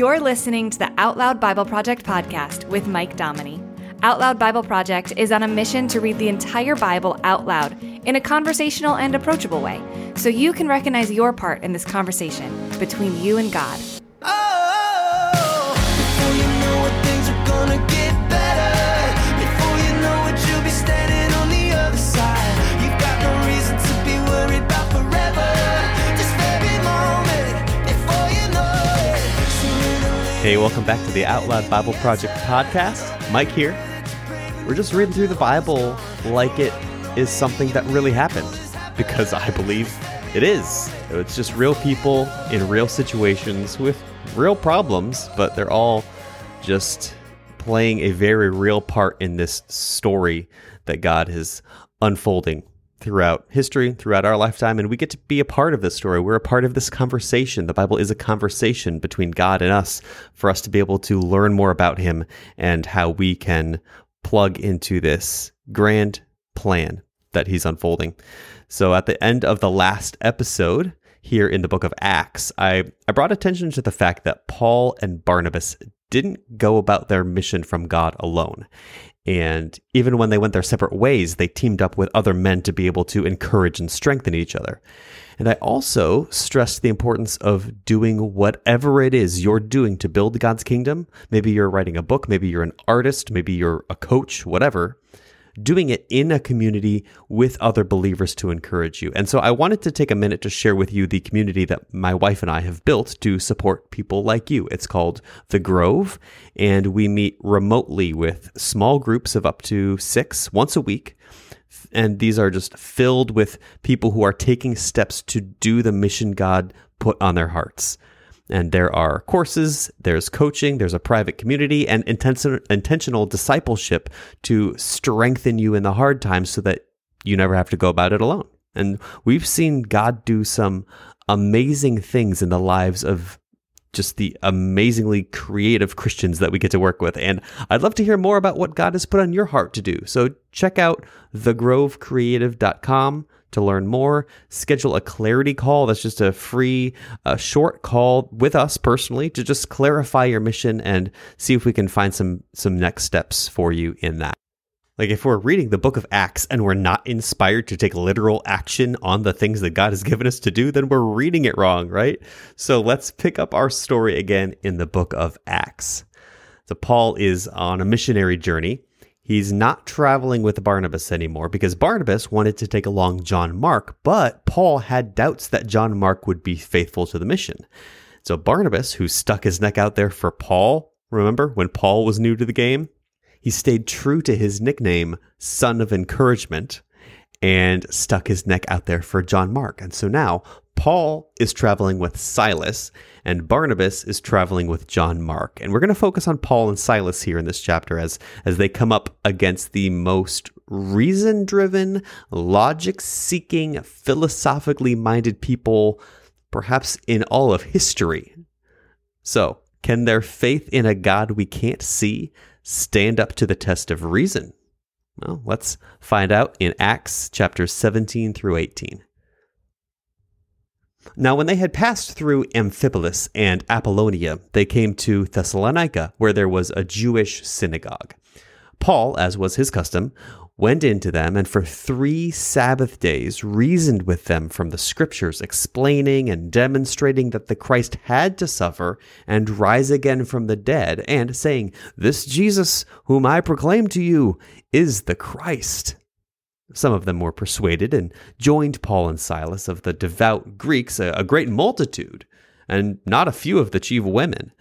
You're listening to the Out Loud Bible Project podcast with Mike Dominy. Out Loud Bible Project is on a mission to read the entire Bible out loud in a conversational and approachable way so you can recognize your part in this conversation between you and God. Hey, welcome back to the Out Loud Bible Project podcast. Mike here. We're just reading through the Bible like it is something that really happened because I believe it is. It's just real people in real situations with real problems, but they're all just playing a very real part in this story that God is unfolding throughout history, throughout our lifetime, and we get to be a part of this story. We're a part of this conversation. The Bible is a conversation between God and us for us to be able to learn more about Him and how we can plug into this grand plan that He's unfolding. So at the end of the last episode, here in the book of Acts, I, I brought attention to the fact that Paul and Barnabas didn't go about their mission from God alone. And even when they went their separate ways, they teamed up with other men to be able to encourage and strengthen each other. And I also stressed the importance of doing whatever it is you're doing to build God's kingdom. Maybe you're writing a book, maybe you're an artist, maybe you're a coach, whatever doing it in a community with other believers to encourage you. And so I wanted to take a minute to share with you the community that my wife and I have built to support people like you. It's called The Grove, and we meet remotely with small groups of up to six once a week. And these are just filled with people who are taking steps to do the mission God put on their hearts. And there are courses, there's coaching, there's a private community, and intention, intentional discipleship to strengthen you in the hard times so that you never have to go about it alone. And we've seen God do some amazing things in the lives of just the amazingly creative Christians that we get to work with. And I'd love to hear more about what God has put on your heart to do. So check out thegrovecreative.com to learn more. Schedule a clarity call. That's just a free, uh, short call with us personally to just clarify your mission and see if we can find some some next steps for you in that. Like if we're reading the book of Acts and we're not inspired to take literal action on the things that God has given us to do, then we're reading it wrong, right? So let's pick up our story again in the book of Acts. So Paul is on a missionary journey. He's not traveling with Barnabas anymore because Barnabas wanted to take along John Mark, but Paul had doubts that John Mark would be faithful to the mission. So Barnabas, who stuck his neck out there for Paul, remember when Paul was new to the game? He stayed true to his nickname, Son of Encouragement, and stuck his neck out there for John Mark. And so now Paul is traveling with Silas, and Barnabas is traveling with John Mark. And we're going to focus on Paul and Silas here in this chapter as, as they come up against the most reason driven, logic seeking, philosophically minded people, perhaps in all of history. So, can their faith in a God we can't see stand up to the test of reason? Well, let's find out in Acts chapter 17 through 18. Now, when they had passed through Amphipolis and Apollonia, they came to Thessalonica, where there was a Jewish synagogue. Paul, as was his custom, went into them and for three Sabbath days reasoned with them from the scriptures, explaining and demonstrating that the Christ had to suffer and rise again from the dead, and saying, This Jesus, whom I proclaim to you, is the Christ. Some of them were persuaded and joined Paul and Silas of the devout Greeks, a, great multitude, and not a few of the chief women.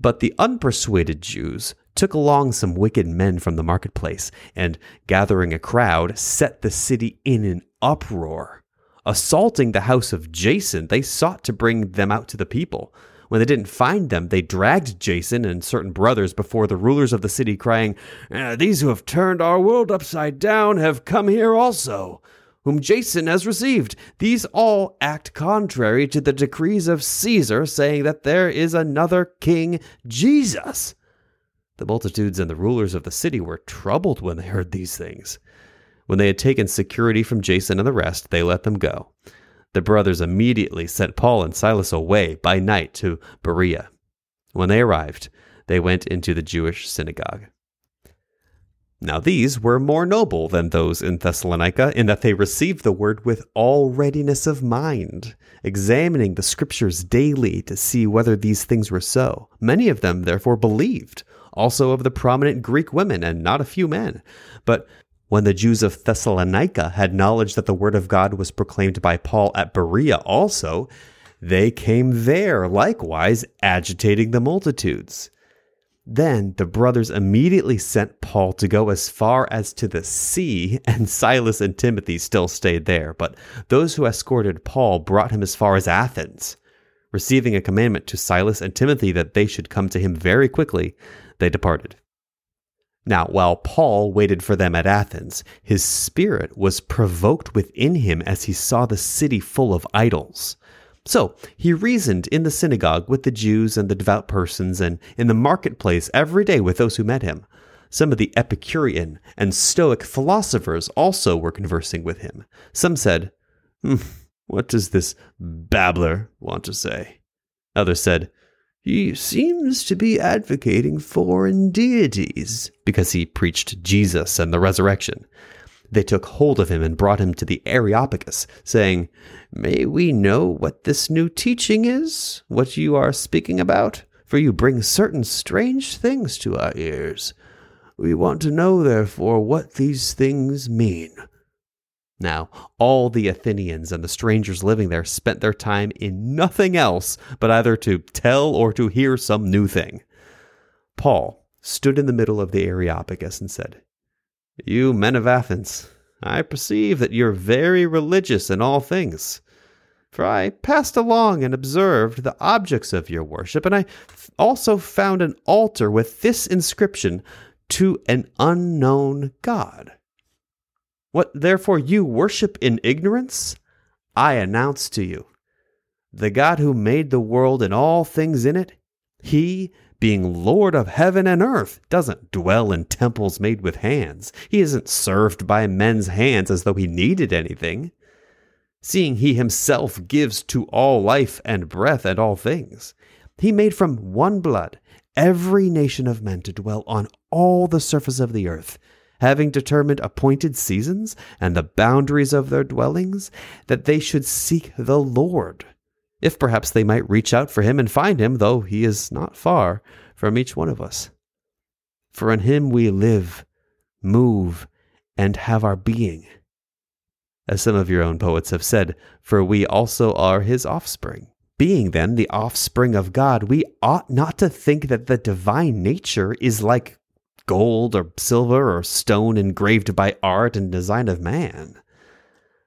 But the unpersuaded Jews took along some wicked men from the marketplace, and gathering a crowd, set the city in an uproar. Assaulting the house of Jason, they sought to bring them out to the people. When they didn't find them, they dragged Jason and certain brothers before the rulers of the city, crying, "Uh, These who have turned our world upside down have come here also, whom Jason has received. These all act contrary to the decrees of Caesar, saying that there is another king, Jesus. The multitudes and the rulers of the city were troubled when they heard these things. When they had taken security from Jason and the rest, they let them go. The brothers immediately sent Paul and Silas away by night to Berea. When they arrived, they went into the Jewish synagogue. Now these were more noble than those in Thessalonica, in that they received the word with all readiness of mind, examining the scriptures daily to see whether these things were so. Many of them therefore believed, also of the prominent Greek women, and not a few men. But when the Jews of Thessalonica had knowledge that the word of God was proclaimed by Paul at Berea also, they came there likewise, agitating the multitudes. Then the brothers immediately sent Paul to go as far as to the sea, and Silas and Timothy still stayed there. But those who escorted Paul brought him as far as Athens. Receiving a commandment to Silas and Timothy that they should come to him very quickly, they departed. Now, while Paul waited for them at Athens, his spirit was provoked within him as he saw the city full of idols. So he reasoned in the synagogue with the Jews and the devout persons, and in the marketplace every day with those who met him. Some of the Epicurean and Stoic philosophers also were conversing with him. Some said, hmm, What does this babbler want to say? Others said, He seems to be advocating foreign deities, because he preached Jesus and the resurrection they took hold of him and brought him to the Areopagus, saying, May we know what this new teaching is, what you are speaking about? For you bring certain strange things to our ears. We want to know, therefore, what these things mean. Now, all the Athenians and the strangers living there spent their time in nothing else but either to tell or to hear some new thing. Paul stood in the middle of the Areopagus and said, you men of Athens, I perceive that you're very religious in all things. For I passed along and observed the objects of your worship, and I also found an altar with this inscription to an unknown God. What therefore you worship in ignorance, I announce to you. The God who made the world and all things in it, he being Lord of heaven and earth, doesn't dwell in temples made with hands. He isn't served by men's hands as though he needed anything. Seeing he himself gives to all life and breath and all things, he made from one blood every nation of men to dwell on all the surface of the earth, having determined appointed seasons and the boundaries of their dwellings, that they should seek the Lord if perhaps they might reach out for him and find him, though he is not far from each one of us. For in him we live, move, and have our being. As some of your own poets have said, for we also are his offspring. Being then the offspring of God, we ought not to think that the divine nature is like gold or silver or stone engraved by art and design of man.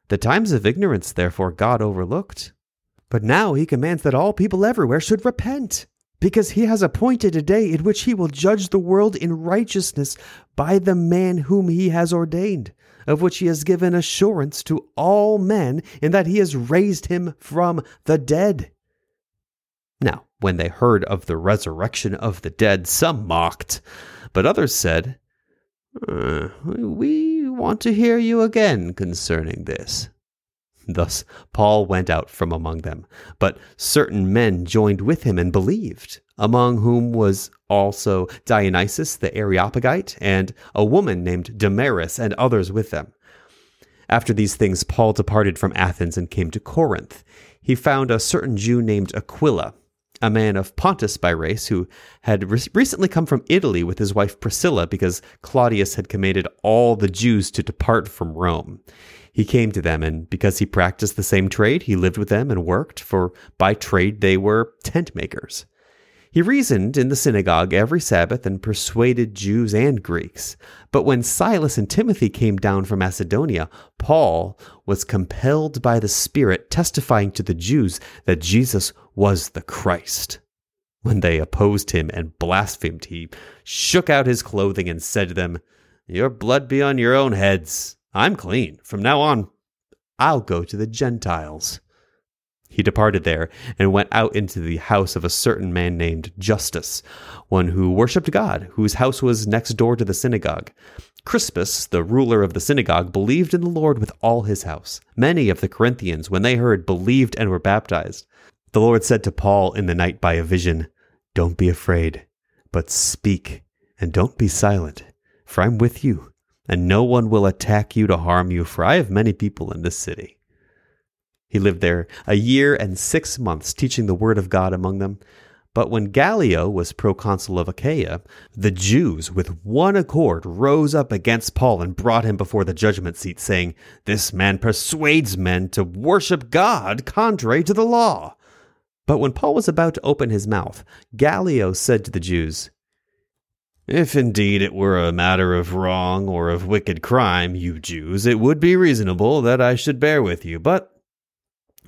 The times of ignorance, therefore, God overlooked but now he commands that all people everywhere should repent, because he has appointed a day in which he will judge the world in righteousness by the man whom he has ordained, of which he has given assurance to all men in that he has raised him from the dead. Now, when they heard of the resurrection of the dead, some mocked, but others said, uh, We want to hear you again concerning this. Thus Paul went out from among them. But certain men joined with him and believed, among whom was also Dionysius the Areopagite, and a woman named Damaris, and others with them. After these things, Paul departed from Athens and came to Corinth. He found a certain Jew named Aquila, a man of Pontus by race, who had re- recently come from Italy with his wife Priscilla because Claudius had commanded all the Jews to depart from Rome he came to them, and because he practiced the same trade, he lived with them and worked, for by trade they were tent makers. He reasoned in the synagogue every Sabbath and persuaded Jews and Greeks. But when Silas and Timothy came down from Macedonia, Paul was compelled by the Spirit, testifying to the Jews that Jesus was the Christ. When they opposed him and blasphemed, he shook out his clothing and said to them, Your blood be on your own heads. I'm clean. From now on, I'll go to the Gentiles. He departed there and went out into the house of a certain man named Justus, one who worshipped God, whose house was next door to the synagogue. Crispus, the ruler of the synagogue, believed in the Lord with all his house. Many of the Corinthians, when they heard, believed and were baptized. The Lord said to Paul in the night by a vision, Don't be afraid, but speak, and don't be silent, for I'm with you, and no one will attack you to harm you, for I have many people in this city. He lived there a year and six months, teaching the word of God among them. But when Gallio was proconsul of Achaia, the Jews with one accord rose up against Paul and brought him before the judgment seat, saying, This man persuades men to worship God contrary to the law. But when Paul was about to open his mouth, Gallio said to the Jews, If indeed it were a matter of wrong or of wicked crime, you Jews, it would be reasonable that I should bear with you. But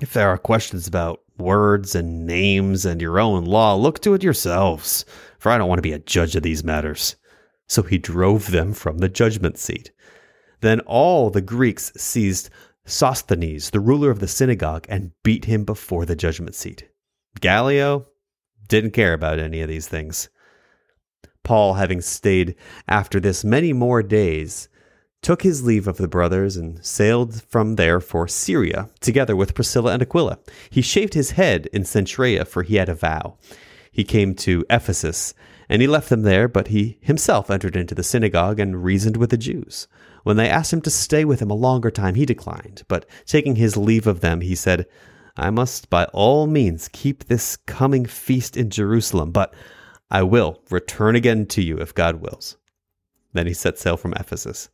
if there are questions about words and names and your own law, look to it yourselves, for I don't want to be a judge of these matters. So he drove them from the judgment seat. Then all the Greeks seized Sosthenes, the ruler of the synagogue, and beat him before the judgment seat. Gallio didn't care about any of these things. Paul, having stayed after this many more days, took his leave of the brothers and sailed from there for Syria, together with Priscilla and Aquila. He shaved his head in Cenchrea, for he had a vow. He came to Ephesus, and he left them there, but he himself entered into the synagogue and reasoned with the Jews. When they asked him to stay with him a longer time, he declined. But taking his leave of them, he said, I must by all means keep this coming feast in Jerusalem, but I will return again to you if God wills. Then he set sail from Ephesus.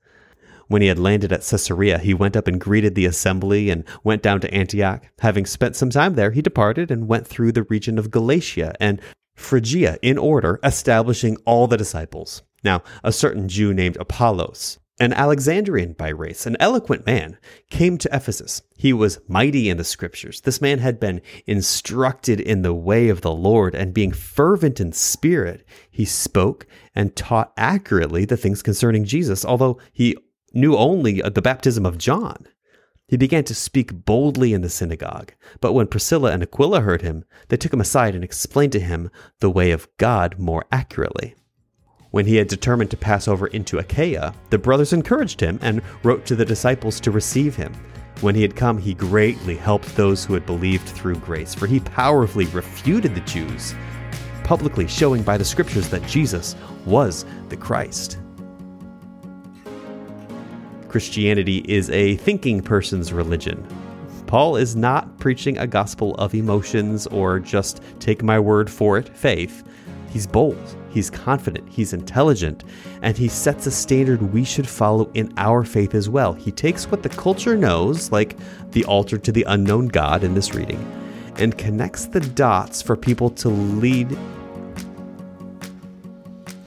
When he had landed at Caesarea, he went up and greeted the assembly and went down to Antioch. Having spent some time there, he departed and went through the region of Galatia and Phrygia in order, establishing all the disciples. Now, a certain Jew named Apollos, an Alexandrian by race, an eloquent man, came to Ephesus. He was mighty in the scriptures. This man had been instructed in the way of the Lord, and being fervent in spirit, he spoke and taught accurately the things concerning Jesus, although he knew only the baptism of John. He began to speak boldly in the synagogue. But when Priscilla and Aquila heard him, they took him aside and explained to him the way of God more accurately. When he had determined to pass over into Achaia, the brothers encouraged him and wrote to the disciples to receive him. When he had come, he greatly helped those who had believed through grace, for he powerfully refuted the Jews, publicly showing by the scriptures that Jesus was the Christ. Christianity is a thinking person's religion. Paul is not preaching a gospel of emotions or just take my word for it faith. He's bold, he's confident, he's intelligent, and he sets a standard we should follow in our faith as well. He takes what the culture knows, like the altar to the unknown God in this reading, and connects the dots for people to lead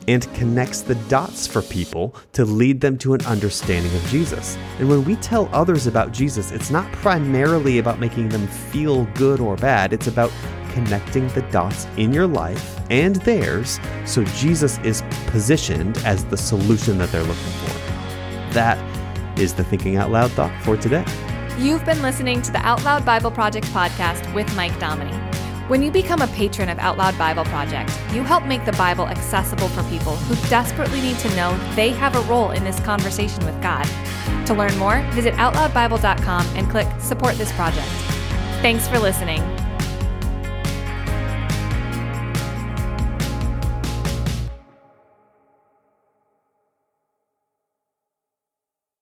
and connects the dots for people to lead them to an understanding of Jesus. And when we tell others about Jesus, it's not primarily about making them feel good or bad, it's about connecting the dots in your life and theirs so Jesus is positioned as the solution that they're looking for. That is the Thinking Out Loud thought for today. You've been listening to the Out Loud Bible Project podcast with Mike Dominy. When you become a patron of Out Loud Bible Project, you help make the Bible accessible for people who desperately need to know they have a role in this conversation with God. To learn more, visit OutLoudBible.com and click Support This Project. Thanks for listening.